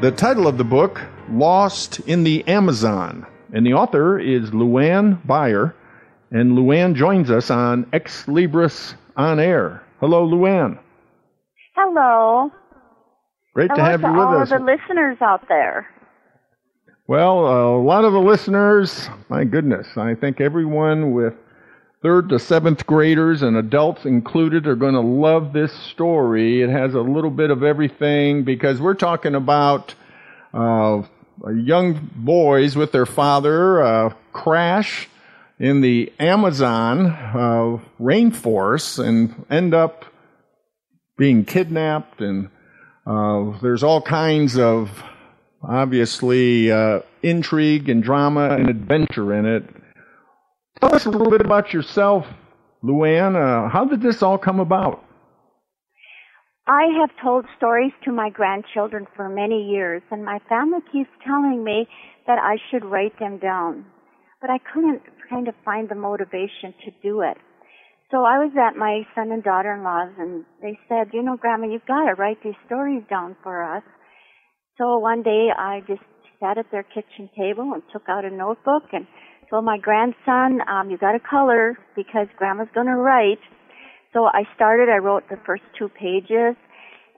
The title of the book, Lost in the Amazon, and the author is Luann Baier, and Luann joins us on Xlibris On Air. Hello, Luann. Hello. Great Hello to have to you with all us. of the listeners out there. Well, a lot of the listeners, my goodness, I think everyone with third to seventh graders and adults included are going to love this story. It has a little bit of everything because we're talking about uh, young boys with their father uh, crash in the Amazon uh, rainforest and end up being kidnapped and uh, there's all kinds of obviously uh, intrigue and drama and adventure in it. Tell us a little bit about yourself, Luann. Uh, how did this all come about? I have told stories to my grandchildren for many years, and my family keeps telling me that I should write them down. But I couldn't kind of find the motivation to do it. So I was at my son and daughter-in-law's, and they said, you know, Grandma, you've got to write these stories down for us. So one day I just sat at their kitchen table and took out a notebook and told my grandson, um, you got to color because Grandma's going to write. So I started, I wrote the first two pages.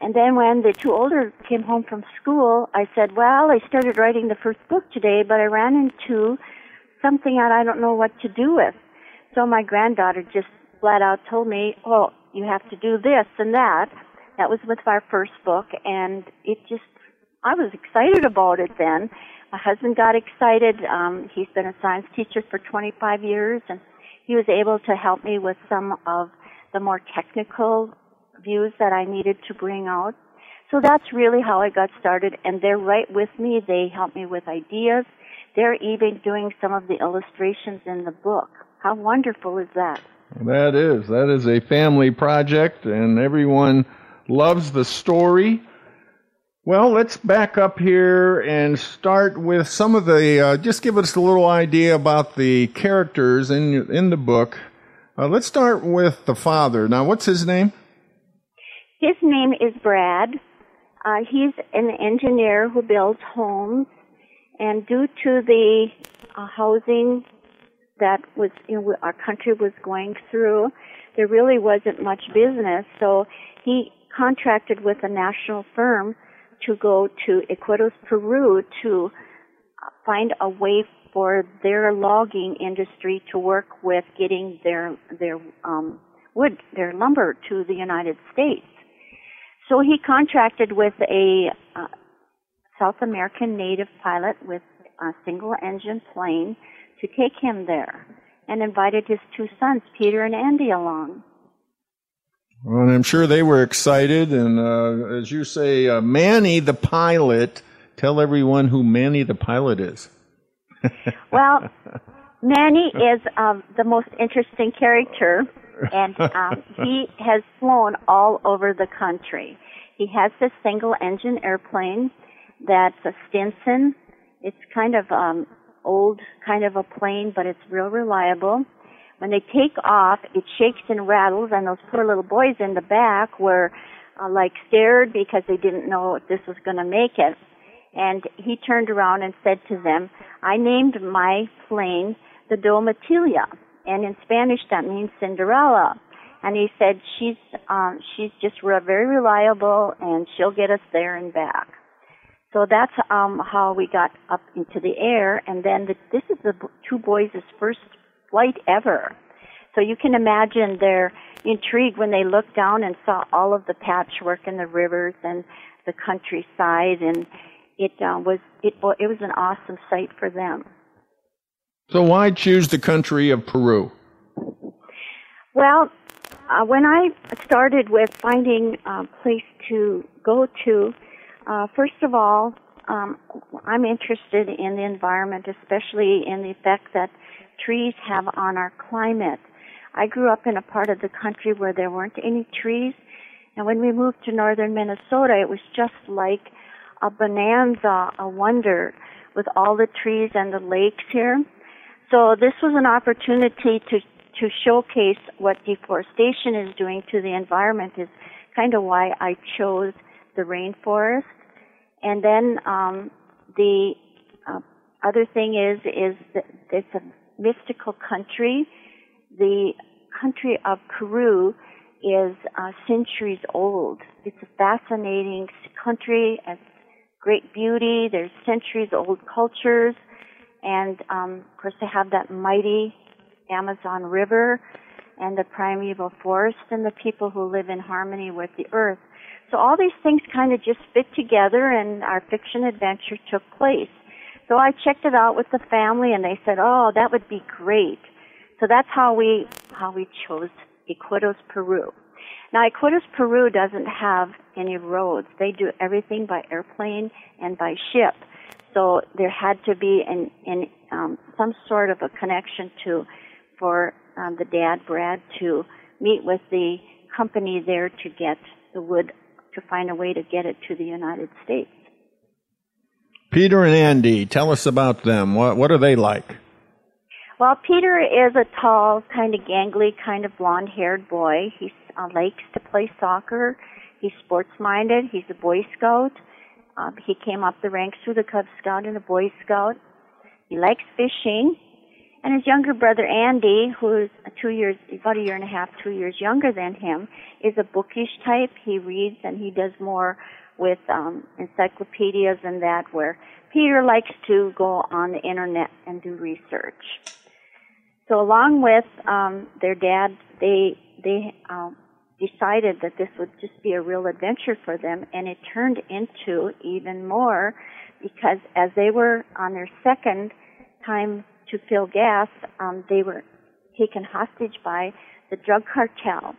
And then when the two older came home from school, I said, well, I started writing the first book today, but I ran into something that I don't know what to do with. So my granddaughter just flat out told me, oh, you have to do this and that. That was with our first book, and it just, I was excited about it then. My husband got excited. Um, he's been a science teacher for 25 years, and he was able to help me with some of the more technical views that I needed to bring out. So that's really how I got started, and they're right with me. They help me with ideas. They're even doing some of the illustrations in the book. How wonderful is that? That is. That is a family project, and everyone loves the story. Well, let's back up here and start with some of the. Uh, just give us a little idea about the characters in in the book. Uh, let's start with the father. Now, what's his name? His name is Brad. Uh, he's an engineer who builds homes, and due to the uh, housing that was you know, our country was going through, there really wasn't much business. So he contracted with a national firm to go to Iquitos, Peru, to find a way for their logging industry to work with getting their their um, wood, their lumber to the United States. So he contracted with a uh, South American native pilot with a single engine plane to take him there and invited his two sons, Peter and Andy, along. Well, and I'm sure they were excited. And uh, as you say, uh, Manny the pilot, tell everyone who Manny the pilot is. well, Manny is um, the most interesting character, and um, he has flown all over the country. He has this single engine airplane that's a Stinson. It's kind of um, old kind of a plane, but it's real reliable. When they take off, it shakes and rattles, and those poor little boys in the back were uh, like scared because they didn't know if this was going to make it. And he turned around and said to them, I named my plane the Domitilia, and in Spanish that means Cinderella. And he said, she's, um, she's just re- very reliable and she'll get us there and back. So that's um, how we got up into the air. And then the, this is the two boys' first flight ever. So you can imagine their intrigue when they looked down and saw all of the patchwork and the rivers and the countryside, and it uh, was it it was an awesome sight for them. So why choose the country of Peru? Well, uh, when I started with finding a place to go to, uh, first of all, um, I'm interested in the environment, especially in the effect that trees have on our climate. I grew up in a part of the country where there weren't any trees, and when we moved to northern Minnesota, it was just like a bonanza, a wonder with all the trees and the lakes here. So this was an opportunity to to showcase what deforestation is doing to the environment is kind of why I chose the rainforest. And then um, the uh, other thing is is that it's a mystical country. The country of Peru is uh, centuries old. It's a fascinating country. It's great beauty. There's centuries old cultures, and um, of course they have that mighty Amazon River and the primeval forest and the people who live in harmony with the earth. So all these things kind of just fit together and our fiction adventure took place. So I checked it out with the family and they said, "Oh, that would be great." So that's how we how we chose Iquitos, Peru. Now Iquitos, Peru doesn't have any roads. They do everything by airplane and by ship. So there had to be an, an um, some sort of a connection to for um, the dad, Brad, to meet with the company there to get the wood, to find a way to get it to the United States. Peter and Andy, tell us about them. What, what are they like? Well, Peter is a tall, kind of gangly, kind of blonde haired boy. He uh, likes to play soccer. He's sports minded. He's a Boy Scout. Uh, he came up the ranks through the Cub Scout and the Boy Scout. He likes fishing. And his younger brother Andy, who's two years, about a year and a half, two years younger than him, is a bookish type. He reads and he does more with um, encyclopedias and that, where Peter likes to go on the internet and do research. So, along with um, their dad, they they um, decided that this would just be a real adventure for them, and it turned into even more because as they were on their second time to fill gas, um, they were taken hostage by the drug cartel.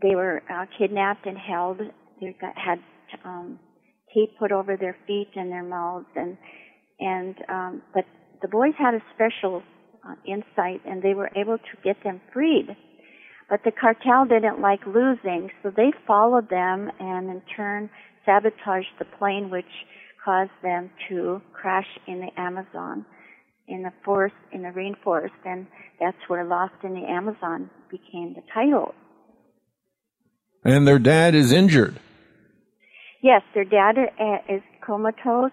They were uh, kidnapped and held. They got, had um, tape put over their feet and their mouths, and and um, but the boys had a special uh, insight, and they were able to get them freed. But the cartel didn't like losing, so they followed them and in turn sabotaged the plane, which caused them to crash in the Amazon in the forest, in the rainforest, and that's where Lost in the Amazon became the title. And their dad is injured. Yes, their dad is comatose,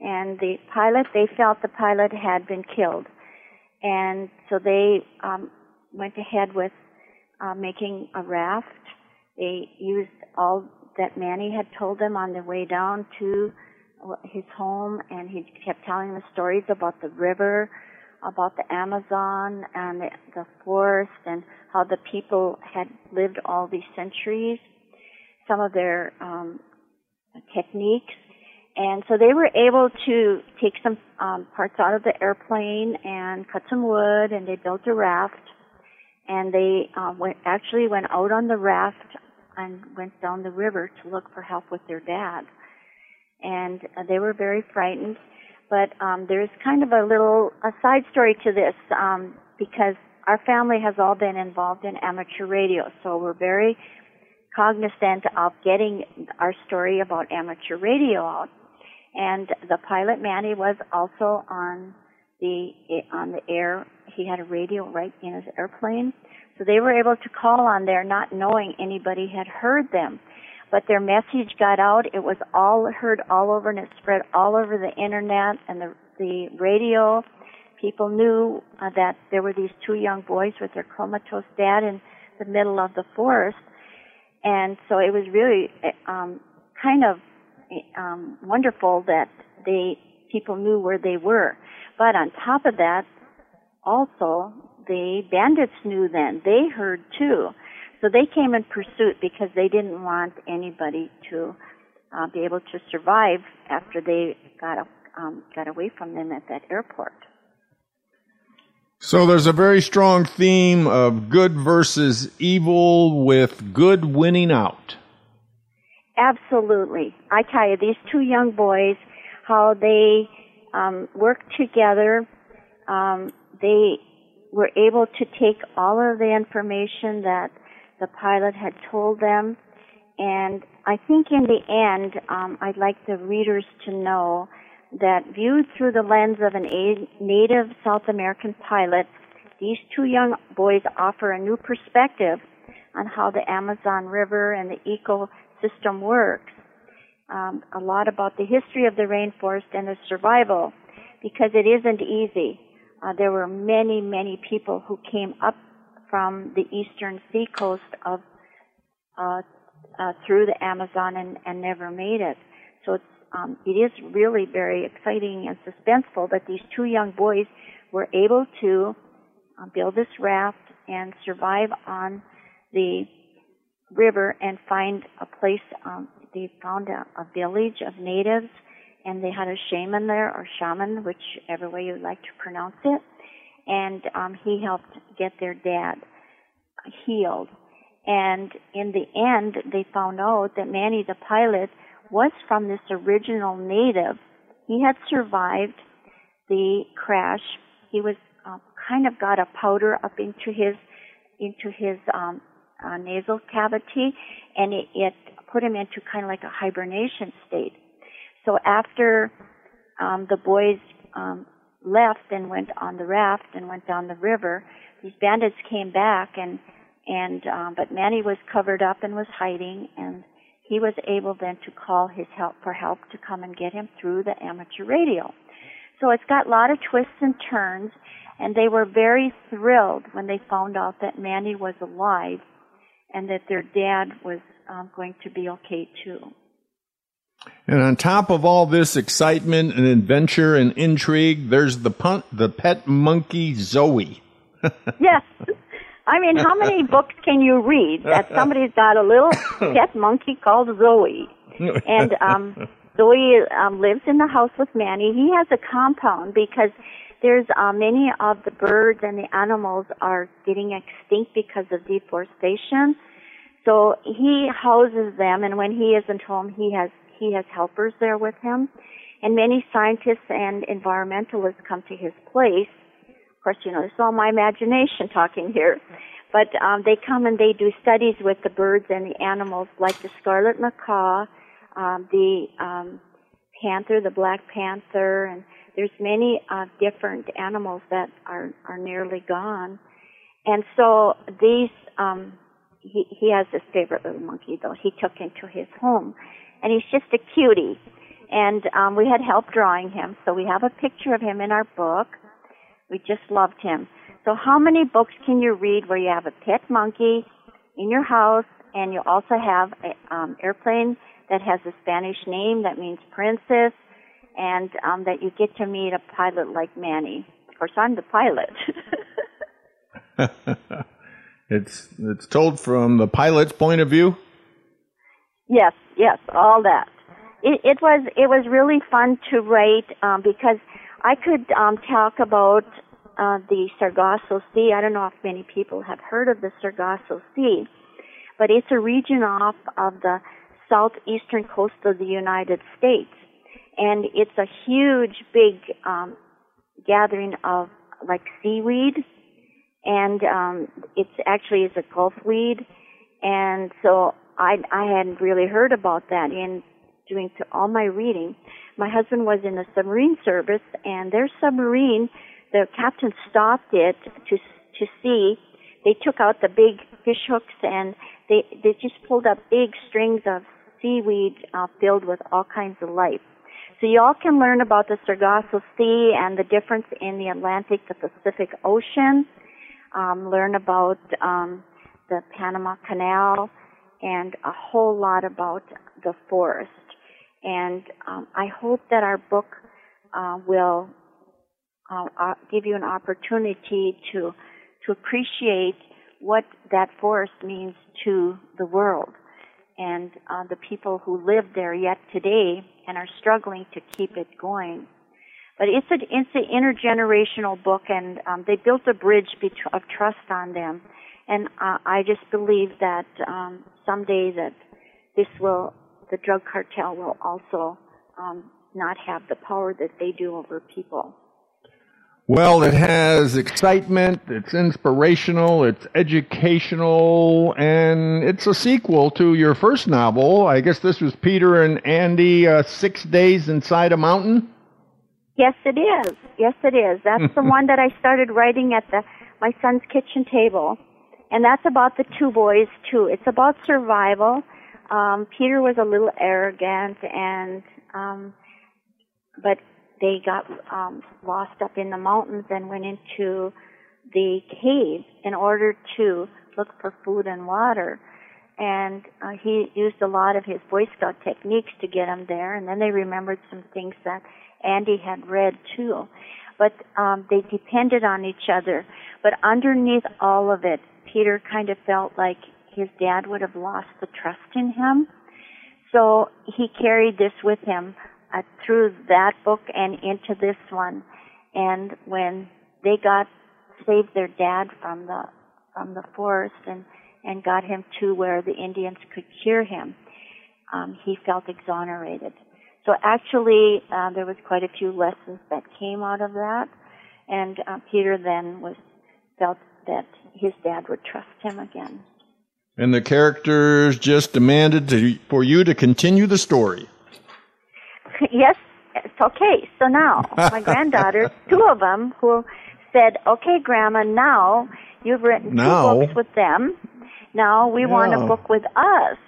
and the pilot, they felt the pilot had been killed. And so they um, went ahead with uh, making a raft. They used all that Manny had told them on their way down to his home and he kept telling the stories about the river, about the Amazon and the, the forest and how the people had lived all these centuries, some of their um, techniques. And so they were able to take some um, parts out of the airplane and cut some wood, and they built a raft. And they uh, went, actually went out on the raft and went down the river to look for help with their dad and uh, they were very frightened. But um, there's kind of a little a side story to this um, because our family has all been involved in amateur radio, so we're very cognizant of getting our story about amateur radio out. And the pilot Manny was also on the on the air. He had a radio right in his airplane, so they were able to call on there, not knowing anybody had heard them but their message got out. It was all heard all over and it spread all over the internet and the, the radio. People knew uh, that there were these two young boys with their comatose dad in the middle of the forest. And so it was really um, kind of um, wonderful that they people knew where they were. But on top of that, also the bandits knew then. They heard too. So they came in pursuit because they didn't want anybody to uh, be able to survive after they got a, um, got away from them at that airport. So there's a very strong theme of good versus evil, with good winning out. Absolutely, I tell you, these two young boys how they um, worked together. Um, they were able to take all of the information that the pilot had told them, and I think in the end, um, I'd like the readers to know that viewed through the lens of an a- native South American pilot, these two young boys offer a new perspective on how the Amazon River and the ecosystem works. Um, a lot about the history of the rainforest and the survival, because it isn't easy. Uh, there were many, many people who came up from the eastern seacoast of uh, uh, through the Amazon and, and never made it. So it's um, it is really very exciting and suspenseful that these two young boys were able to uh, build this raft and survive on the river and find a place. Um, they found a, a village of natives, and they had a shaman there or shaman, whichever way you'd like to pronounce it. And um, he helped get their dad healed. And in the end, they found out that Manny, the pilot, was from this original native. He had survived the crash. He was uh, kind of got a powder up into his into his um, uh, nasal cavity, and it, it put him into kind of like a hibernation state. So after um, the boys um, left and went on the raft and went down the river, these bandits came back and and um, but Manny was covered up and was hiding, and he was able then to call his help for help to come and get him through the amateur radio. So it's got a lot of twists and turns, and they were very thrilled when they found out that Manny was alive and that their dad was um, going to be okay too. And on top of all this excitement and adventure and intrigue, there's the punt, the pet monkey Zoe. yes. I mean, how many books can you read that somebody's got a little pet monkey called Zoe? And um Zoe um lives in the house with Manny. He has a compound because there's uh, many of the birds and the animals are getting extinct because of deforestation. So he houses them and when he isn't home he has he has helpers there with him. And many scientists and environmentalists come to his place course, you know, it's all my imagination talking here. But um, they come and they do studies with the birds and the animals, like the scarlet macaw, um, the um, panther, the black panther, and there's many uh, different animals that are are nearly gone. And so these, um, he he has this favorite little monkey though. He took into his home, and he's just a cutie. And um, we had help drawing him, so we have a picture of him in our book. We just loved him. So how many books can you read where you have a pet monkey in your house and you also have an um, airplane that has a Spanish name that means princess and um, that you get to meet a pilot like Manny. Of course, I'm the pilot. it's it's told from the pilot's point of view. Yes, yes, all that. It, it was it was really fun to write um, because I could um, talk about uh, the Sargasso Sea. I don't know if many people have heard of the Sargasso Sea, but it's a region off of the southeastern coast of the United States, and it's a huge, big um, gathering of like seaweed, and um, it's actually is a Gulf weed, and so I I hadn't really heard about that in doing to all my reading my husband was in the submarine service, and their submarine, the captain stopped it to to see. They took out the big fish hooks and they they just pulled up big strings of seaweed uh, filled with all kinds of life. So you all can learn about the Sargasso Sea and the difference in the Atlantic, the Pacific Ocean. Um, learn about um, the Panama Canal and a whole lot about the forest. And um, I hope that our book uh, will uh, uh, give you an opportunity to to appreciate what that forest means to the world and uh, the people who live there yet today and are struggling to keep it going. But it's a it's an intergenerational book, and um, they built a bridge of trust on them. And uh, I just believe that um, someday that this will the drug cartel will also um, not have the power that they do over people. Well, it has excitement, it's inspirational, it's educational, and it's a sequel to your first novel. I guess this was Peter and Andy, uh, Six Days Inside a Mountain? Yes, it is. Yes, it is. That's the one that I started writing at the my son's kitchen table, and that's about the two boys too. It's about survival. Um, Peter was a little arrogant, and um, but they got um, lost up in the mountains and went into the cave in order to look for food and water. And uh, he used a lot of his Boy Scout techniques to get them there. And then they remembered some things that Andy had read too. But um, they depended on each other. But underneath all of it, Peter kind of felt like his dad would have lost the trust in him. So he carried this with him uh, through that book and into this one. And when they got saved their dad from the from the forest and and got him to where the Indians could cure him, um, he felt exonerated. So actually, uh, there was quite a few lessons that came out of that, and uh, Peter then was felt that his dad would trust him again. And the characters just demanded to, for you to continue the story. yes, it's okay. So now, my granddaughters, two of them, who said, "Okay, Grandma, now you've written now. two books with them. Now we yeah. want a book with us."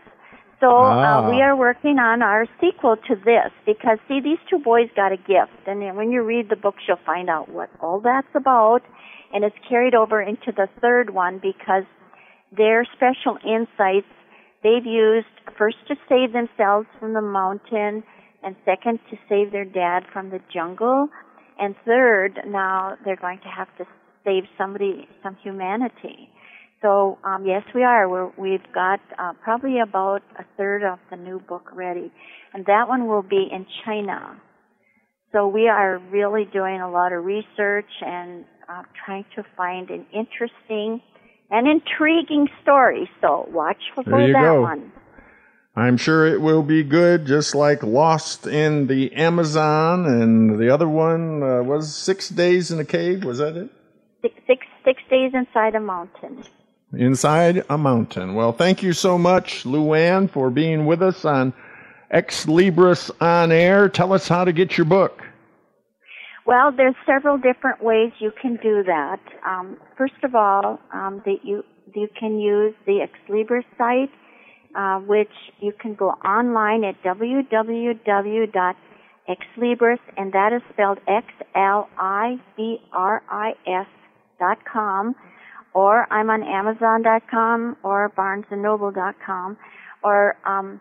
So ah. uh, we are working on our sequel to this because see, these two boys got a gift, and when you read the books, you'll find out what all that's about, and it's carried over into the third one because their special insights they've used first to save themselves from the mountain and second to save their dad from the jungle, and third now they're going to have to save somebody, some humanity. So um, yes, we are. We're, we've got uh, probably about a third of the new book ready, and that one will be in China. So we are really doing a lot of research and uh, trying to find an interesting and intriguing story. So watch for that go. one. I'm sure it will be good, just like Lost in the Amazon, and the other one uh, was Six Days in a Cave. Was that it? Six, six, six days inside a mountain. Inside a mountain. Well, thank you so much, Luann, for being with us on Xlibris on Air. Tell us how to get your book. Well, there's several different ways you can do that. Um, first of all, um, that you you can use the Ex Libris site uh, which you can go online at www.xlibris, and that is spelled X-L-I-B-R-I-S dot com, or I'm on Amazon.com or BarnesandNoble.com, or um,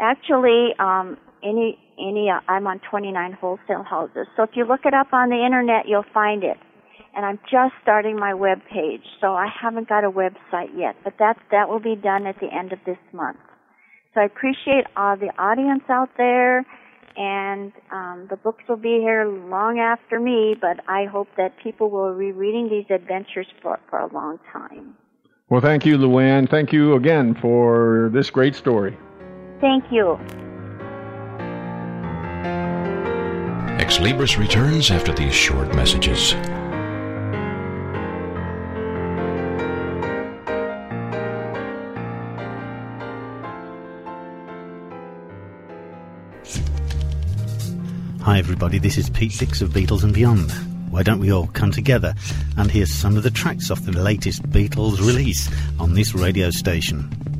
actually um, any any uh, I'm on 29 wholesale houses. So if you look it up on the internet, you'll find it and I'm just starting my web page, so I haven't got a website yet, but that that will be done at the end of this month. So I appreciate all the audience out there, and um, the books will be here long after me, but I hope that people will be reading these adventures for, for a long time. Well, thank you, Luann. Thank you again for this great story. Thank you. Xlibris returns after these short messages. Hi, everybody, this is Pete Dix of Beatles and Beyond. Why don't we all come together and hear some of the tracks off the latest Beatles release on this radio station?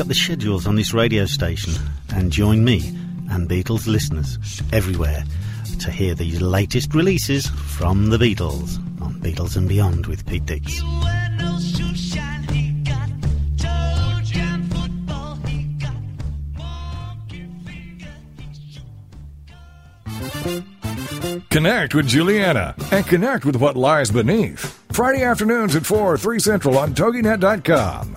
Look up the schedules on this radio station and join me and Beatles listeners everywhere to hear the latest releases from the Beatles on Beatles and Beyond with Pete Dix. Connect with Juliana and connect with what lies beneath. Friday afternoons at 4, 3 Central on TogiNet.com.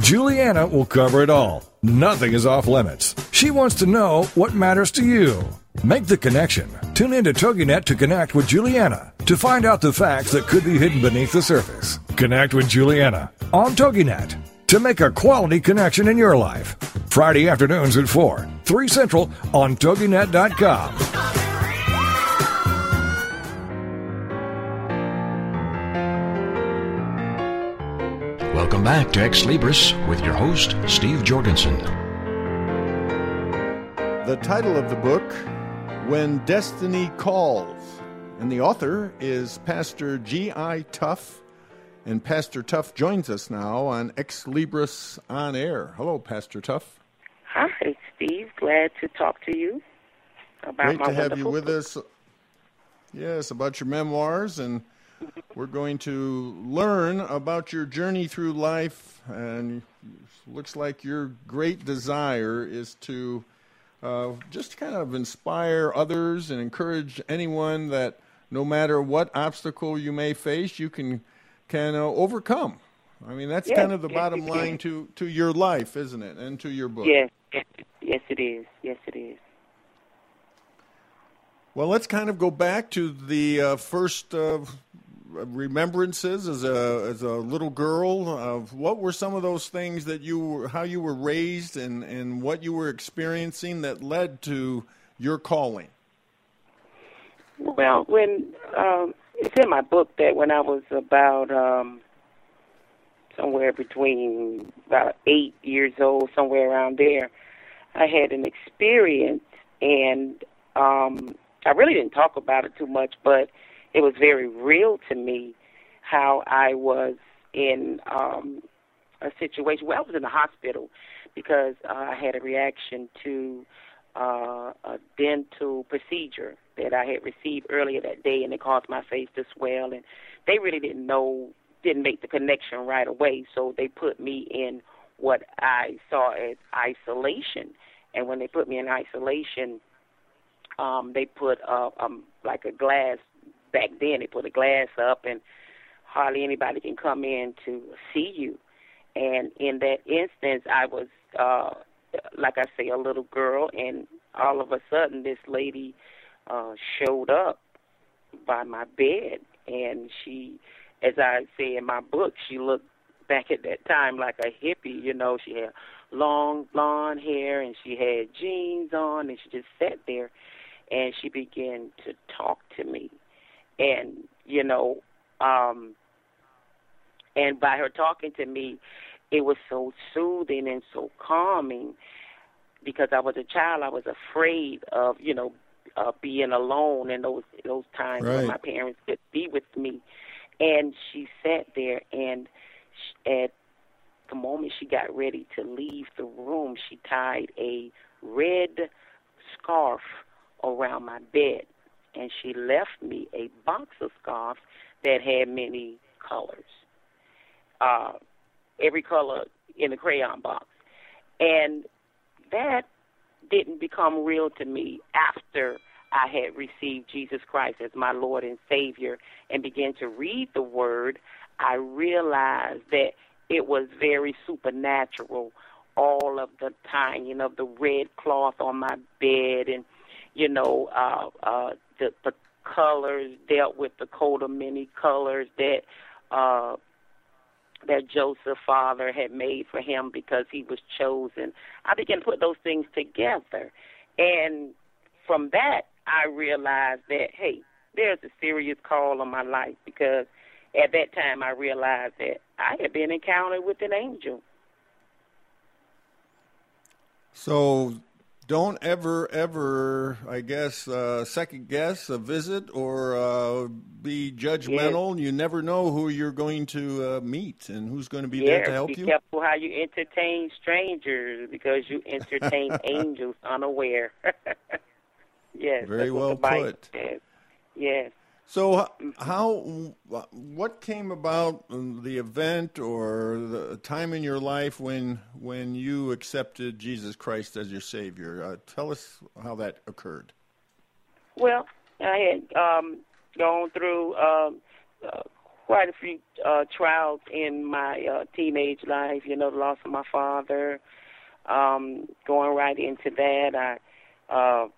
Juliana will cover it all. Nothing is off limits. She wants to know what matters to you. Make the connection. Tune in to TogiNet to connect with Juliana to find out the facts that could be hidden beneath the surface. Connect with Juliana on TogiNet to make a quality connection in your life. Friday afternoons at 4, 3 Central on TogiNet.com. Welcome back to Xlibris with your host, Steve Jorgensen. The title of the book, When Destiny Calls, and the author is Pastor G.I. Tuff. And Pastor Tuff joins us now on Xlibris On Air. Hello, Pastor Tuff. Hi, Steve. Glad to talk to you about Great my to have you with book. us. Yes, about your memoirs, and we're going to learn about your journey through life. And looks like your great desire is to uh, just kind of inspire others and encourage anyone that no matter what obstacle you may face, you can can uh, overcome. I mean, that's Yes, kind of the yes, bottom line to to your life, isn't it, and to your book. Yes, yes, yes, it is. Yes, it is. Well, let's kind of go back to the uh, first uh, remembrances as a as a little girl. Of what were some of those things that you were, how you were raised, and and what you were experiencing that led to your calling. Well, when um, it's in my book that when I was about um, somewhere between about eight years old, somewhere around there, I had an experience, and um, I really didn't talk about it too much, but it was very real to me how I was in um, a situation. Well, I was in the hospital because uh, I had a reaction to uh, a dental procedure that I had received earlier that day, and it caused my face to swell. And they really didn't know, didn't make the connection right away, so they put me in what I saw as isolation. And when they put me in isolation, um, they put uh, um, like a glass. Back then, they put a glass up, and hardly anybody can come in to see you. And in that instance, I was, uh, like I say, a little girl, and all of a sudden, this lady uh, showed up by my bed, and she, as I say in my book, she looked back at that time like a hippie. You know, she had long blonde hair, and she had jeans on, and she just sat there, and she began to talk to me, and you know, um, and by her talking to me, it was so soothing and so calming because I was a child. I was afraid of, you know, uh, being alone in those those times when my parents could be with me. And she sat there, and sh at the moment she got ready to leave the room, she tied a red scarf around my bed, and she left me a box of scarves that had many colors uh, every color in the crayon box. And that didn't become real to me after I had received Jesus Christ as my Lord and Savior and began to read the Word. I realized that it was very supernatural all of the tying of the red cloth on my bed and you know uh uh the the colors dealt with the coat of many colors that uh that Joseph father had made for him because he was chosen. I began to put those things together. And from that I realized that hey, there's a serious call on my life because at that time I realized that I had been encountered with an angel. So don't ever, ever, I guess, uh, second guess a visit or uh, be judgmental. Yes. You never know who you're going to uh, meet and who's going to be there to help be you. Be careful how you entertain strangers because you entertain angels unaware. yes. Very well put. Says. Yes. So, how, what came about the event or the time in your life when when you accepted Jesus Christ as your Savior? Uh, tell us how that occurred. Well, I had um, gone through um, uh, quite a few uh, trials in my uh, teenage life. You know, the loss of my father. Um, going right into that, I uh,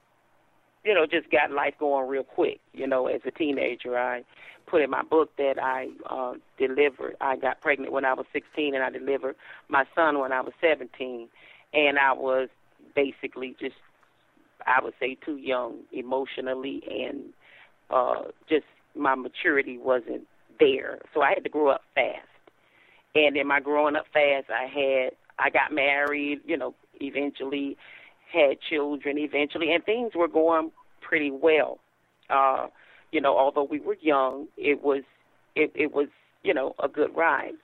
you know, just got life going real quick. You know, as a teenager, I put in my book that I uh, delivered. I got pregnant when I was 16, and I delivered my son when I was 17. And I was basically just, I would say, too young emotionally, and uh, just my maturity wasn't there. So I had to grow up fast. And in my growing up fast, I had, I got married. You know, eventually had children eventually, and things were going pretty well. Uh, you know, although we were young, it was it, it was you know a good ride.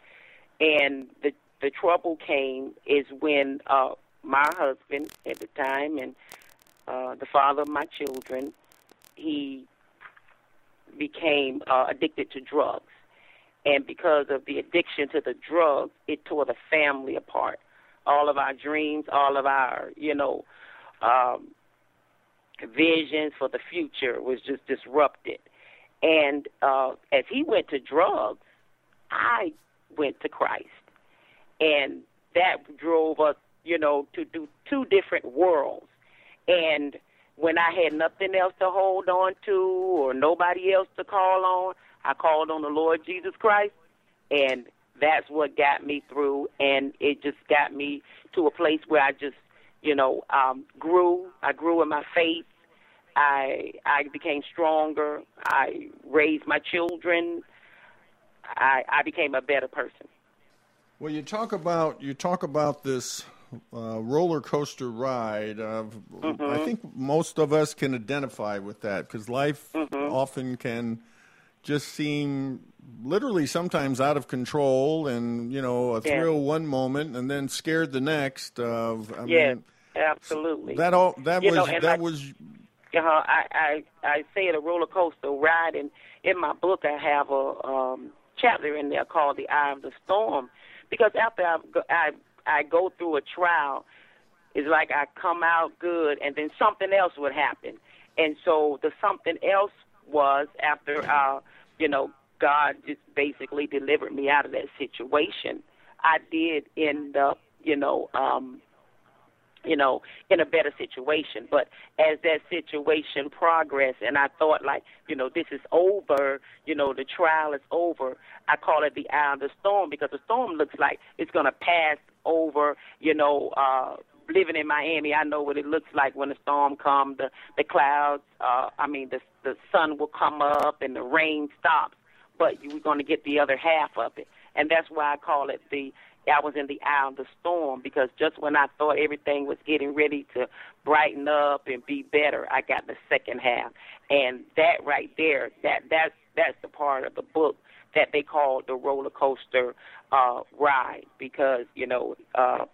And the the trouble came is when uh, my husband at the time and uh, the father of my children, he became uh, addicted to drugs. And because of the addiction to the drugs, it tore the family apart. All of our dreams, all of our, you know, um, visions for the future was just disrupted. And uh, as he went to drugs, I went to Christ. And that drove us, you know, to do two different worlds. And when I had nothing else to hold on to or nobody else to call on, I called on the Lord Jesus Christ. And that's what got me through. And it just got me to a place where I just you know, um, grew. I grew in my faith. I I became stronger. I raised my children. I I became a better person. Well, you talk about you talk about this uh, roller coaster ride. Of, mm-hmm. I think most of us can identify with that because life mm-hmm. often can just seem literally sometimes out of control and you know a thrill one moment and then scared the next of I yes, mean, absolutely. that all that you was know, that like, was uh, I, I I say it a roller coaster ride and in my book I have a um chapter in there called the eye of the storm because after I I I go through a trial it's like I come out good and then something else would happen. And so the something else was after uh you know, God just basically delivered me out of that situation. I did end up, you know, um, you know, in a better situation. But as that situation progressed, and I thought, like, you know, this is over, you know, the trial is over. I call it the eye of the storm because the storm looks like it's to pass over, you know, uh, living in Miami, I know what it looks like when the storm comes. The the clouds, uh, I mean, the the sun will come up and the rain stops, but you're going to get the other half of it, and that's why I call it the. I was in the eye of the storm because just when I thought everything was getting ready to brighten up and be better, I got the second half, and that right there, that that's that's the part of the book that they call the roller coaster uh, ride because you know uh,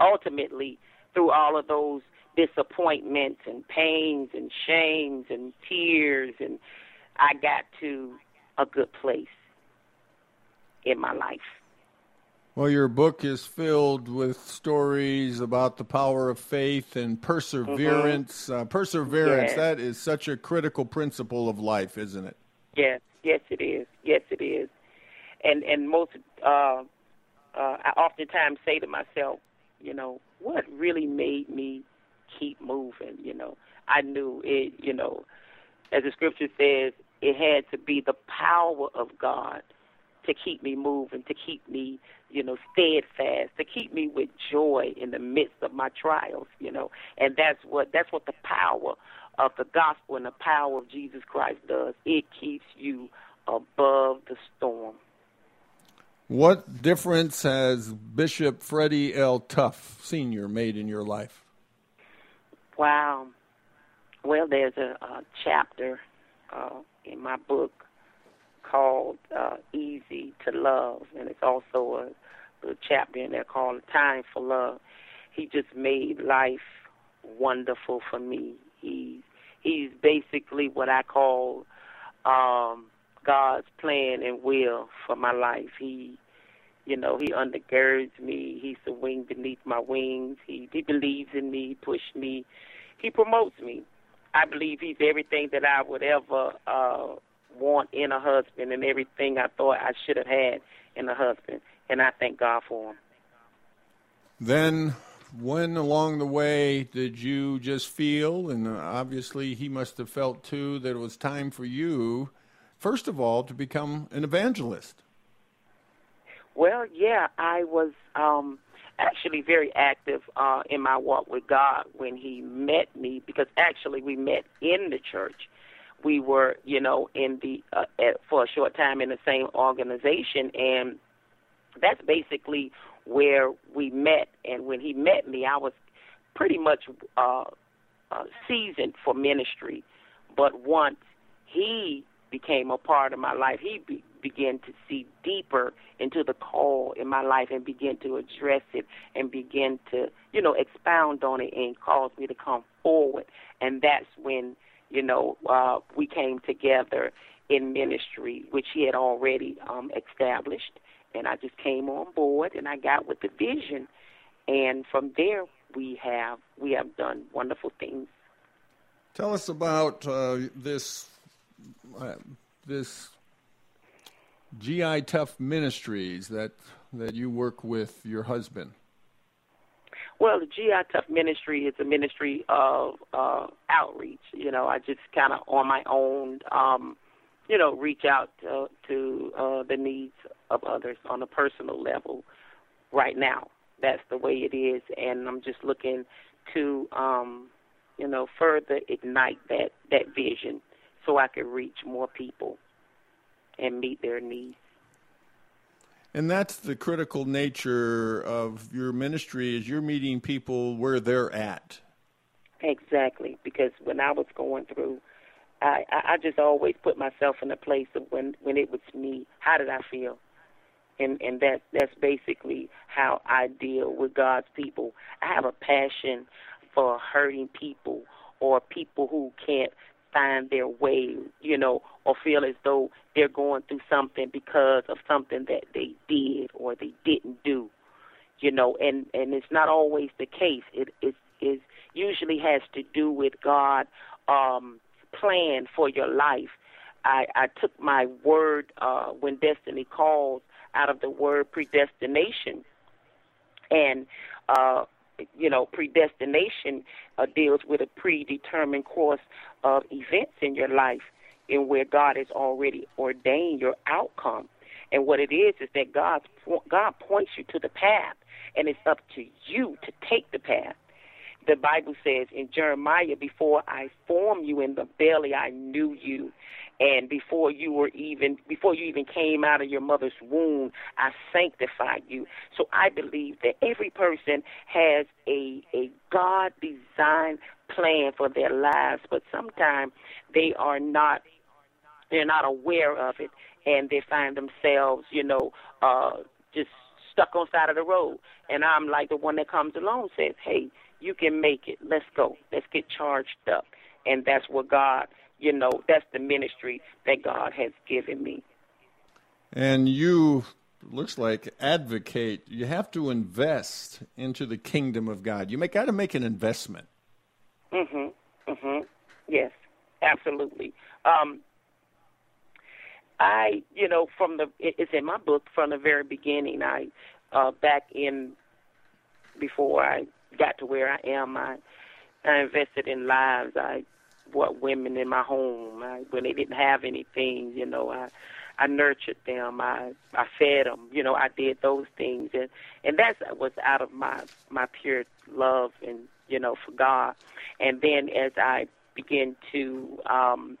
ultimately, through all of those disappointments and pains and shames and tears, and I got to a good place in my life. Well, your book is filled with stories about the power of faith and perseverance. Mm-hmm. Uh, perseverance, yes. that is such a critical principle of life, isn't it? Yes, yes, it is. Yes, it is. And and most, uh, uh, I oftentimes say to myself, you know, what really made me keep moving, you know. I knew it, you know, as the scripture says, it had to be the power of God to keep me moving, to keep me, you know, steadfast, to keep me with joy in the midst of my trials, you know. And that's what that's what the power of the gospel and the power of Jesus Christ does. It keeps you above the storm. What difference has Bishop Freddie L. Tuff Sr. made in your life? Wow. Well, there's a, a chapter uh, in my book called uh, Easy to Love, and it's also a, a chapter in there called Time for Love. He just made life wonderful for me. He he's basically what I call um, God's plan and will for my life. He, you know, he undergirds me. He's the wing beneath my wings. He he believes in me, pushes me, he promotes me. I believe he's everything that I would ever uh, want in a husband and everything I thought I should have had in a husband. And I thank God for him. Then, when along the way did you just feel, and obviously he must have felt too, that it was time for you, first of all, to become an evangelist? Well, yeah, I was. Um, actually very active uh, in my walk with God when He met me because actually we met in the church. We were, you know, in the uh, at, for a short time in the same organization, and that's basically where we met. And when He met me, I was pretty much uh, uh, seasoned for ministry. But once He became a part of my life, He be, begin to see deeper into the call in my life and begin to address it and begin to, you know, expound on it and cause me to come forward. And that's when, you know, uh, we came together in ministry, which he had already um, established. And I just came on board and I got with the vision. And from there, we have we have done wonderful things. Tell us about uh, this uh, this GI Tuff Ministries that that you work with your husband? Well, the GI Tuff Ministry is a ministry of uh, outreach. You know, I just kind of on my own, um, you know, reach out to, to uh, the needs of others on a personal level. Right now, that's the way it is, and I'm just looking to, um, you know, further ignite that that vision so I can reach more people and meet their needs. And that's the critical nature of your ministry is you're meeting people where they're at. Exactly, because when I was going through, I, I just always put myself in a place of when when it was me. How did I feel? And and that that's basically how I deal with God's people. I have a passion for hurting people or people who can't find their way, you know, or feel as though they're going through something because of something that they did or they didn't do, you know, and and it's not always the case. It it is usually has to do with God um plan for your life. I, I took my word uh, when destiny calls out of the word predestination, and uh, you know, predestination uh, deals with a predetermined course of events in your life in where God has already ordained your outcome. And what it is is that God God points you to the path, and it's up to you to take the path. The Bible says in Jeremiah, "Before I formed you in the belly, I knew you." and before you were even before you even came out of your mother's womb i sanctified you so i believe that every person has a a god designed plan for their lives but sometimes they are not they're not aware of it and they find themselves you know uh just stuck on side of the road and i'm like the one that comes along says hey you can make it let's go let's get charged up and that's what god you know, that's the ministry that God has given me. And you looks like advocate you have to invest into the kingdom of God. You make got to make an investment. Mhm. Mhm. Yes. Absolutely. Um I, you know, from the it's in my book from the very beginning. I uh back in before I got to where I am, I I invested in lives. I what women in my home I, when they didn't have anything. You know, I I nurtured them. I I fed them. You know, I did those things, and and that was out of my my pure love and you know for God. And then as I begin to um,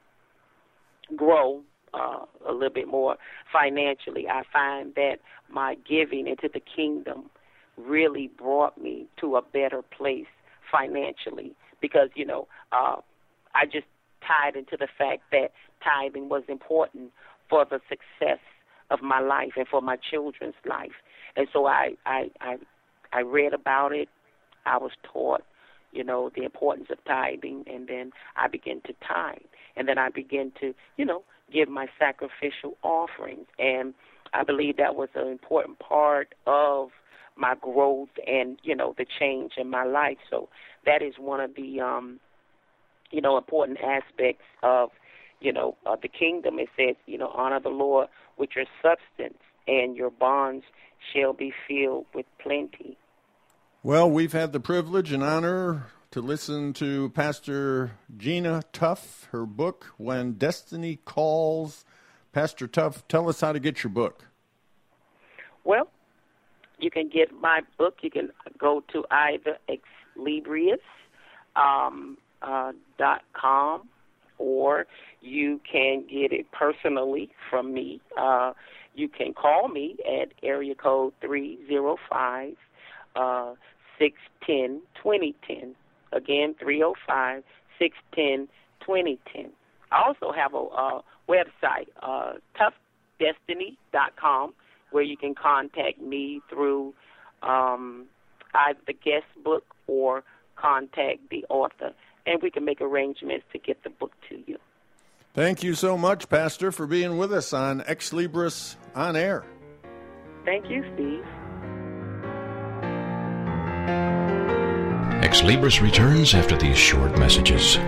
grow uh, a little bit more financially, I find that my giving into the kingdom really brought me to a better place financially because you know uh, I just tied into the fact that tithing was important for the success of my life and for my children's life. And so I I I, I read about it. I was taught, you know, the importance of tithing, and then I began to tithe, and then I began to, you know, give my sacrificial offerings, and I believe that was an important part of my growth and you know the change in my life. So that is one of the um, you know important aspects of you know uh, the kingdom. It says you know honor the Lord with your substance, and your bonds shall be filled with plenty. Well, we've had the privilege and honor to listen to Pastor Gina Tuff, her book, When Destiny Calls. Pastor Tuff, tell us how to get your book. Well, you can get my book. You can go to either Xlibris um, uh, dot com or you can get it personally from me. Uh, you can call me at area code three zero five uh, six ten twenty ten. Again, three zero five six ten twenty ten. I also have a uh, website, uh, tuffdestiny.com, where you can contact me through um, either the guest book or contact the author, and we can make arrangements to get the book to you. Thank you so much, Pastor, for being with us on Ex Libris On Air. Thank you, Steve. Ex Libris returns after these short messages.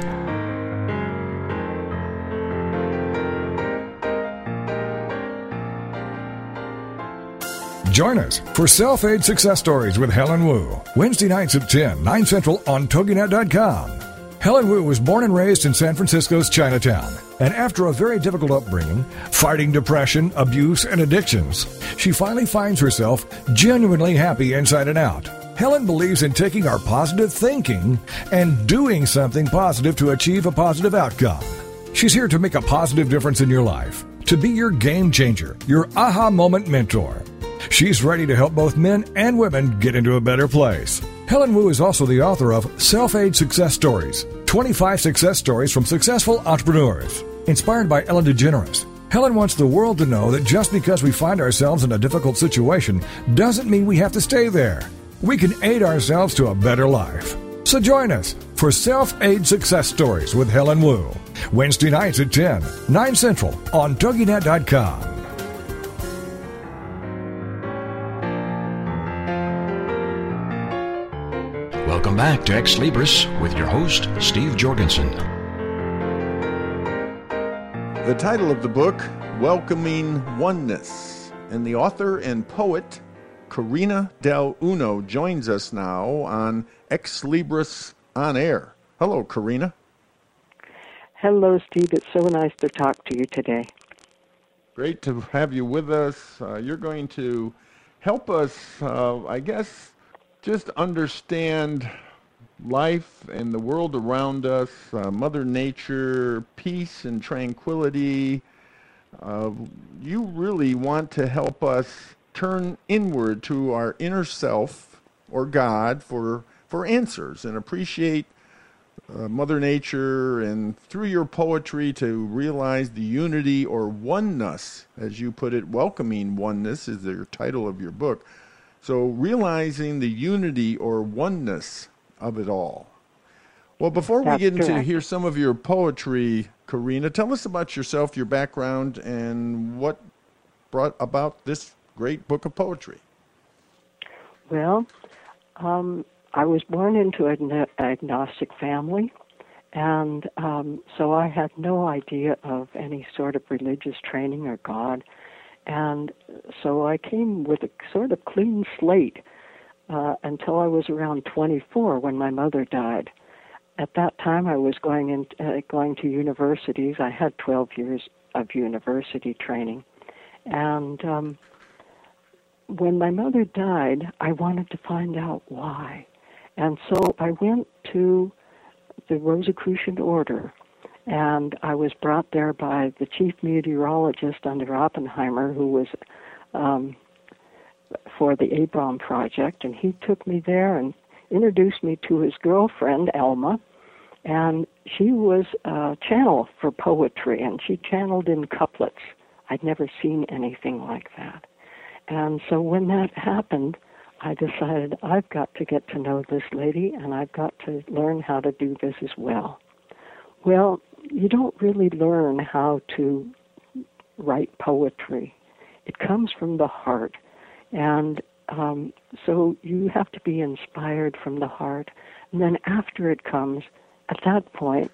Join us for Self Aid Success Stories with Helen Wu, Wednesday nights at 10, 9 Central on TogiNet.com. Helen Wu was born and raised in San Francisco's Chinatown, and after a very difficult upbringing, fighting depression, abuse, and addictions, she finally finds herself genuinely happy inside and out. Helen believes in taking our positive thinking and doing something positive to achieve a positive outcome. She's here to make a positive difference in your life, to be your game changer, your aha moment mentor. She's ready to help both men and women get into a better place. Helen Wu is also the author of Self Aid Success Stories 25 Success Stories from Successful Entrepreneurs. Inspired by Ellen DeGeneres, Helen wants the world to know that just because we find ourselves in a difficult situation doesn't mean we have to stay there. We can aid ourselves to a better life. So join us for Self Aid Success Stories with Helen Wu. Wednesday nights at 10, 9 Central on TogiNet.com. Welcome back to Ex Libris with your host, Steve Jorgensen. The title of the book, Welcoming Oneness, and the author and poet, Carena Del Uno, joins us now on Ex Libris On Air. Hello, Carena. Hello, Steve. It's so nice to talk to you today. Great to have you with us. Uh, you're going to help us, uh, I guess, just understand life and the world around us, uh, Mother Nature, peace and tranquility. Uh, you really want to help us turn inward to our inner self or God for for answers and appreciate uh, Mother Nature and through your poetry to realize the unity or oneness, as you put it, welcoming oneness is the title of your book. So realizing the unity or oneness of it all. Well, before That's we get into hear some of your poetry, Carena, tell us about yourself, your background, and what brought about this great book of poetry. Well, um, I was born into an agnostic family, and um, so I had no idea of any sort of religious training or God. And so I came with a sort of clean slate uh, until I was around 24 when my mother died. At that time, I was going in, uh, going to universities. I had 12 years of university training, and um, when my mother died, I wanted to find out why. And so I went to the Rosicrucian Order, and I was brought there by the chief meteorologist under Oppenheimer, who was um, for the Abram project, and he took me there and introduced me to his girlfriend, Elma, and she was a channel for poetry, and she channeled in couplets. I'd never seen anything like that. And so when that happened, I decided I've got to get to know this lady and I've got to learn how to do this as well. Well, you don't really learn how to write poetry. It comes from the heart. And um, so you have to be inspired from the heart. And then after it comes, at that point,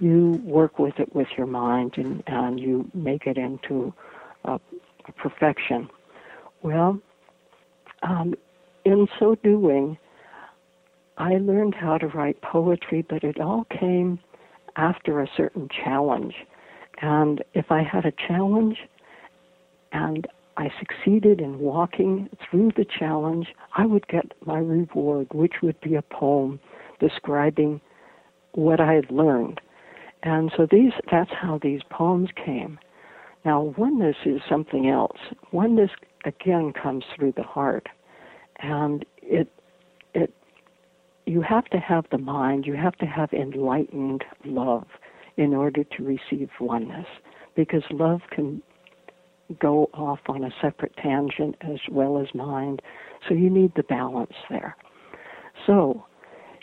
you work with it with your mind and, and you make it into a, a perfection. Well, um, in so doing, I learned how to write poetry, but it all came after a certain challenge. And if I had a challenge and I succeeded in walking through the challenge, I would get my reward, which would be a poem describing what I had learned. And so these that's how these poems came. Now oneness is something else. Oneness again comes through the heart and it it you have to have the mind, you have to have enlightened love in order to receive oneness, because love can go off on a separate tangent as well as mind. So you need the balance there. So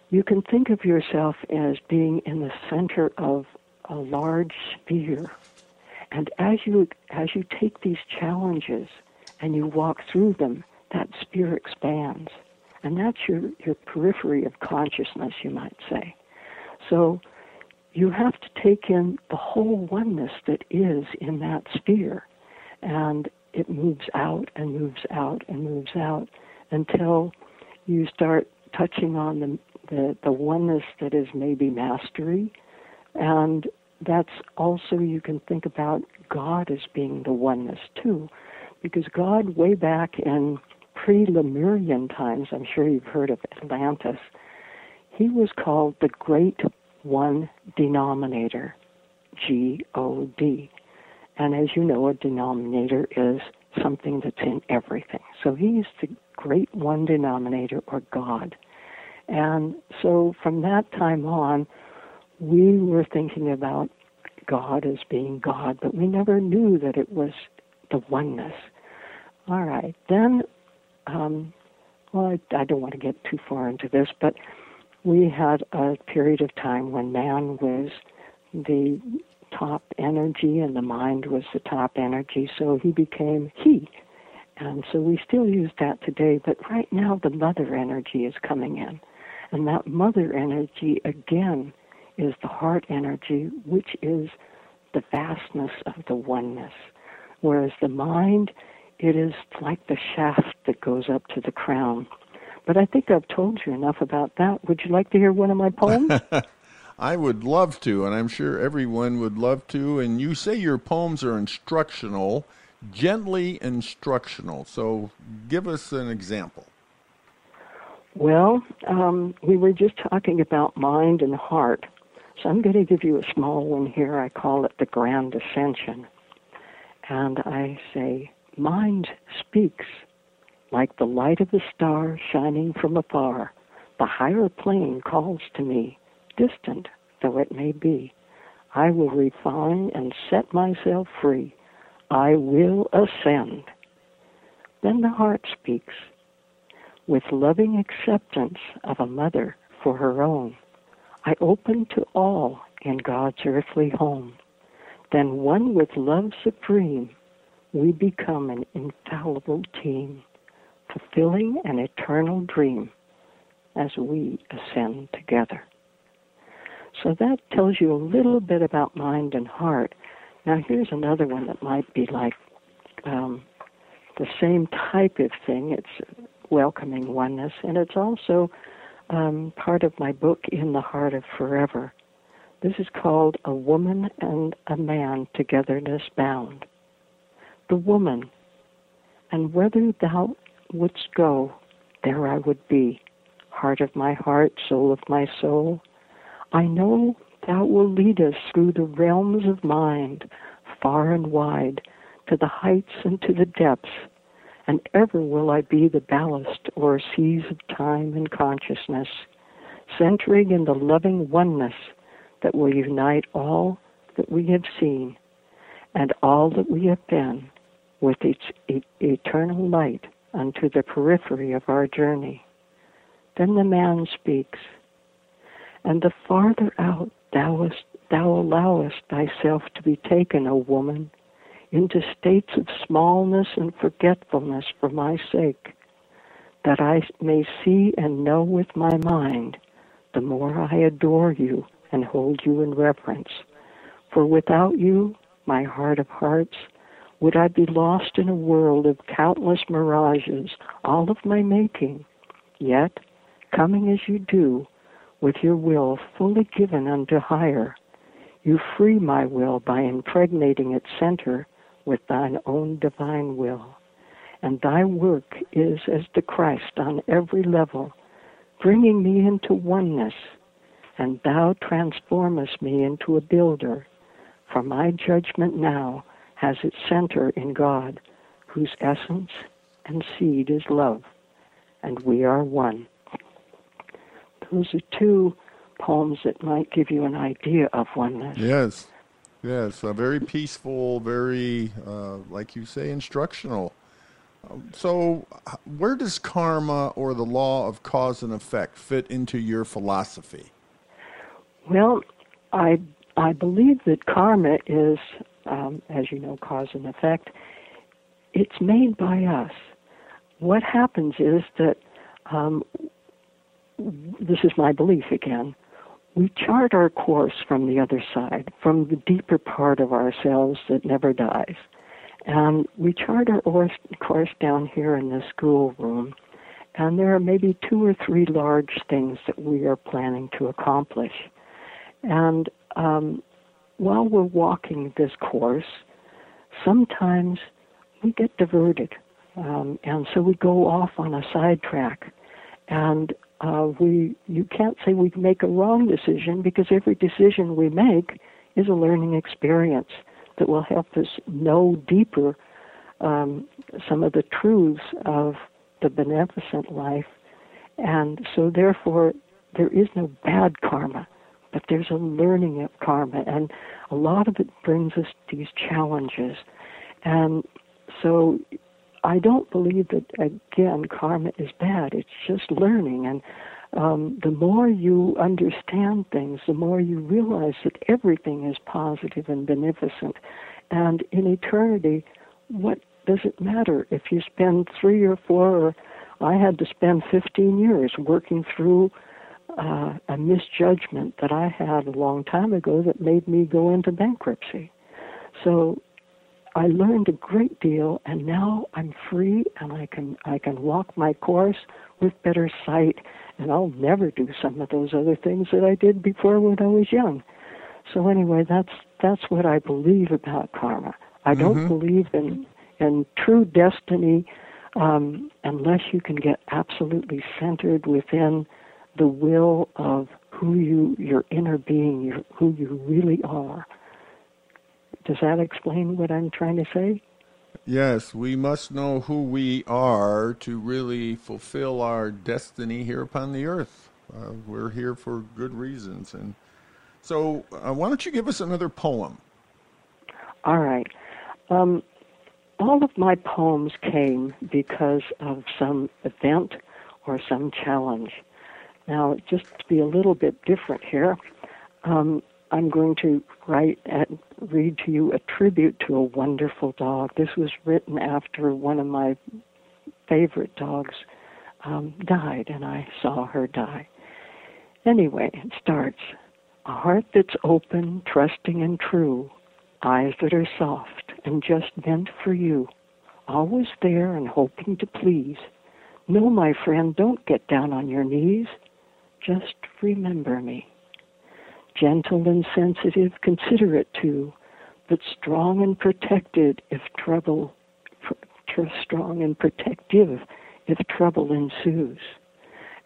you can think of yourself as being in the center of a large sphere. And as you as you take these challenges and you walk through them, that sphere expands. And that's your, your periphery of consciousness, you might say. So you have to take in the whole oneness that is in that sphere. And it moves out and moves out and moves out until you start touching on the, the, the oneness that is maybe mastery. And that's also, you can think about God as being the oneness too. Because God, way back in pre Lemurian times, I'm sure you've heard of Atlantis, he was called the Great One Denominator, G O D. And as you know, a denominator is something that's in everything. So he's the Great One Denominator, or God. And so from that time on, we were thinking about God as being God, but we never knew that it was the oneness. All right. Then um, well, I, I don't want to get too far into this, but we had a period of time when man was the top energy and the mind was the top energy, so he became he. And so we still use that today, but right now the mother energy is coming in. And that mother energy, again, is the heart energy, which is the vastness of the oneness. Whereas the mind it is like the shaft that goes up to the crown. But I think I've told you enough about that. Would you like to hear one of my poems? I would love to, and I'm sure everyone would love to. And you say your poems are instructional, gently instructional. So give us an example. Well, um, we were just talking about mind and heart. So I'm going to give you a small one here. I call it the Grand Ascension. And I say, mind speaks like the light of a star shining from afar. The higher plane calls to me, distant though it may be. I will refine and set myself free. I will ascend. Then the heart speaks with loving acceptance of a mother for her own. I open to all in God's earthly home. Then one with love supreme we become an infallible team, fulfilling an eternal dream as we ascend together. So that tells you a little bit about mind and heart. Now, here's another one that might be like um, the same type of thing. It's welcoming oneness, and it's also um, part of my book, In the Heart of Forever. This is called A Woman and a Man Togetherness Bound the woman, and whether thou wouldst go, there I would be. Heart of my heart, soul of my soul, I know thou wilt lead us through the realms of mind, far and wide, to the heights and to the depths, and ever will I be the ballast o'er seas of time and consciousness, centering in the loving oneness that will unite all that we have seen and all that we have been with its e- eternal light unto the periphery of our journey. Then the man speaks, and the farther out thou, thou allowest thyself to be taken, O woman, into states of smallness and forgetfulness for my sake, that I may see and know with my mind, the more I adore you and hold you in reverence. For without you, my heart of hearts, would I be lost in a world of countless mirages, all of my making. Yet, coming as you do, with your will fully given unto higher, you free my will by impregnating its center with thine own divine will. And thy work is as the Christ on every level, bringing me into oneness, and thou transformest me into a builder. For my judgment now has its center in God, whose essence and seed is love, and we are one. Those are two poems that might give you an idea of oneness. Yes, yes, a very peaceful, very, uh, like you say, instructional. Um, so, where does karma or the law of cause and effect fit into your philosophy? Well, I I believe that karma is, um, as you know, cause and effect. It's made by us. What happens is that um, this is my belief again. We chart our course from the other side, from the deeper part of ourselves that never dies. And we chart our course down here in the schoolroom, and there are maybe two or three large things that we are planning to accomplish. And um, while we're walking this course, sometimes we get diverted. Um, and so we go off on a sidetrack. And uh, we, you can't say we make a wrong decision because every decision we make is a learning experience that will help us know deeper um, some of the truths of the beneficent life. And so, therefore, there is no bad karma, but there's a learning of karma. And a lot of it brings us these challenges. And so, I don't believe that, again, karma is bad. It's just learning. And um, the more you understand things, the more you realize that everything is positive and beneficent. And in eternity, what does it matter if you spend three or four, or I had to spend 15 years working through uh, a misjudgment that I had a long time ago that made me go into bankruptcy. So I learned a great deal, and now I'm free, and I can I can walk my course with better sight, and I'll never do some of those other things that I did before when I was young. So anyway, that's that's what I believe about karma. I don't mm-hmm. believe in in true destiny um, unless you can get absolutely centered within the will of who you your inner being, your, who you really are. Does that explain what I'm trying to say? Yes, we must know who we are to really fulfill our destiny here upon the earth. Uh, we're here for good reasons. And so, uh, why don't you give us another poem? All right. Um, all of my poems came because of some event or some challenge. Now, just to be a little bit different here, um, I'm going to write and read to you a tribute to a wonderful dog. This was written after one of my favorite dogs um, died, and I saw her die. Anyway, it starts A heart that's open, trusting, and true, eyes that are soft and just meant for you, always there and hoping to please. No, my friend, don't get down on your knees. Just remember me gentle and sensitive, considerate too, but strong and protected if trouble, tr- strong and protective if trouble ensues.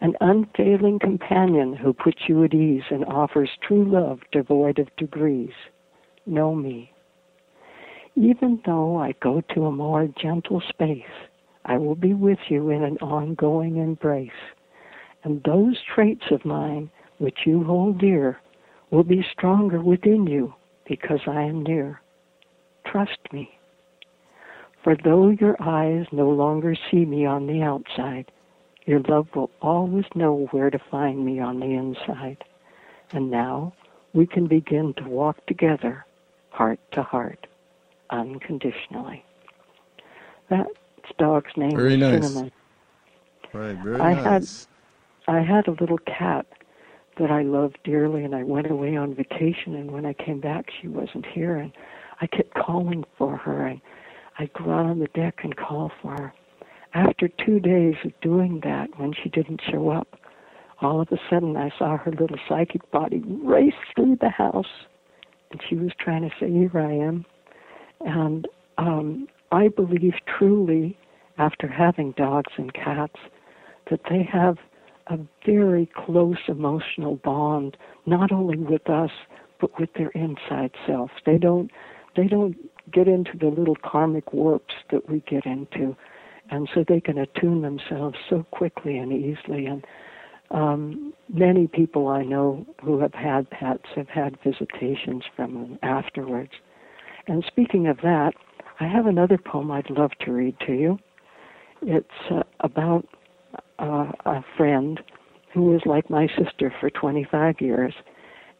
An unfailing companion who puts you at ease and offers true love devoid of degrees. Know me. Even though I go to a more gentle space, I will be with you in an ongoing embrace. And those traits of mine which you hold dear will be stronger within you because I am near. Trust me. For though your eyes no longer see me on the outside, your love will always know where to find me on the inside. And now we can begin to walk together, heart to heart, unconditionally. That dog's name very nice. Cinnamon. Right, very I nice. had I had a little cat that I loved dearly, and I went away on vacation. And when I came back, she wasn't here, and I kept calling for her, and I'd go out on the deck and call for her. After two days of doing that, when she didn't show up, all of a sudden I saw her little psychic body race through the house, and she was trying to say, "Here I am," and um, I believe truly, after having dogs and cats, that they have a very close emotional bond, not only with us but with their inside self. They don't they don't get into the little karmic warps that we get into, and so they can attune themselves so quickly and easily. And um, many people I know who have had pets have had visitations from them afterwards. And speaking of that, I have another poem I'd love to read to you. It's uh, about a friend who was like my sister for 25 years,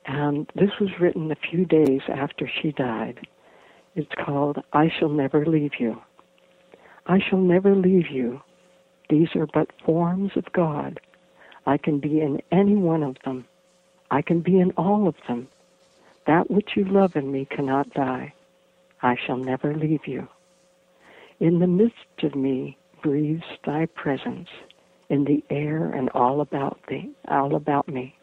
and this was written a few days after she died. It's called I Shall Never Leave You. I shall never leave you. These are but forms of God. I can be in any one of them. I can be in all of them. That which you love in me cannot die. I shall never leave you. In the midst of me breathes thy presence, in the air and all about thee, all about me.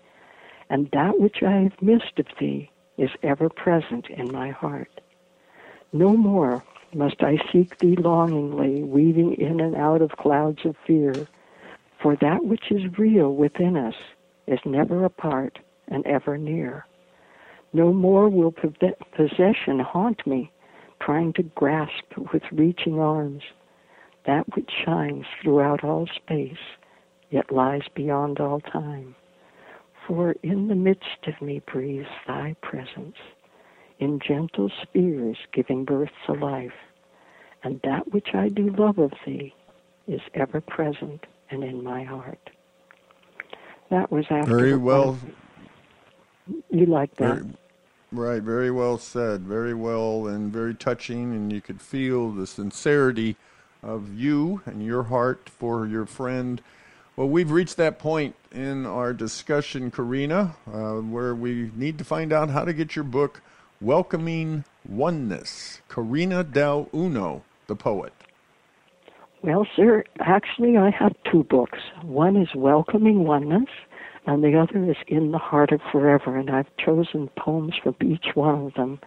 And that which I have missed of thee is ever present in my heart. No more must I seek thee longingly, weaving in and out of clouds of fear, for that which is real within us is never apart and ever near. No more will possession haunt me, trying to grasp with reaching arms that which shines throughout all space, yet lies beyond all time. For in the midst of me breathes thy presence, in gentle spheres giving birth to life, and that which I do love of thee is ever present and in my heart. That was after. Very well. You like that? Very, right, very well said. Very well and very touching, and you could feel the sincerity of you and your heart for your friend. Well, we've reached that point in our discussion, Carena, uh, where we need to find out how to get your book, Welcoming Oneness. Carena Del Uno, the poet. Well, sir, actually, I have two books. One is Welcoming Oneness, and the other is In the Heart of Forever, and I've chosen poems from each one of them.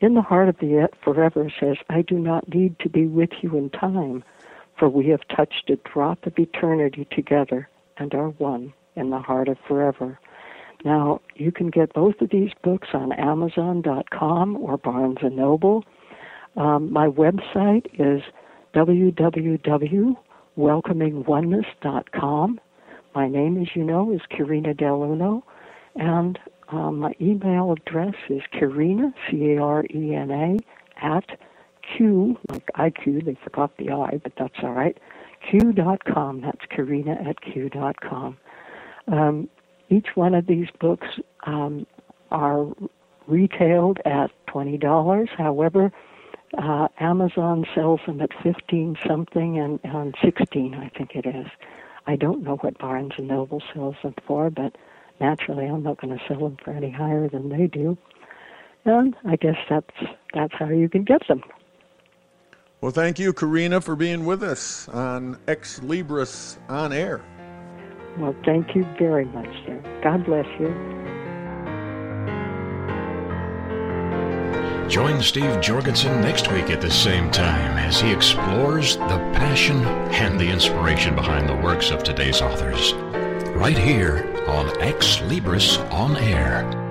In the Heart of the Forever says, I do not need to be with you in time, for we have touched a drop of eternity together and are one in the heart of forever. Now, you can get both of these books on Amazon.com or Barnes & Noble. Um, my website is www.welcomingoneness.com. My name, as you know, is Carena Deluno, and um, my email address is Carena, C-A-R-E-N-A, at Q, like IQ, they forgot the I, but that's all right, Q.com. That's Carena at Q.com. Um, each one of these books um, are retailed at $20. However, uh, Amazon sells them at 15 something and, and 16, I think it is. I don't know what Barnes and Noble sells them for, but naturally I'm not going to sell them for any higher than they do. And I guess that's that's how you can get them. Well, thank you, Carena, for being with us on Ex Libris on Air. Well, thank you very much, sir. God bless you. Join Steve Jorgensen next week at the same time as he explores the passion and the inspiration behind the works of today's authors. Right here on Ex Libris On Air.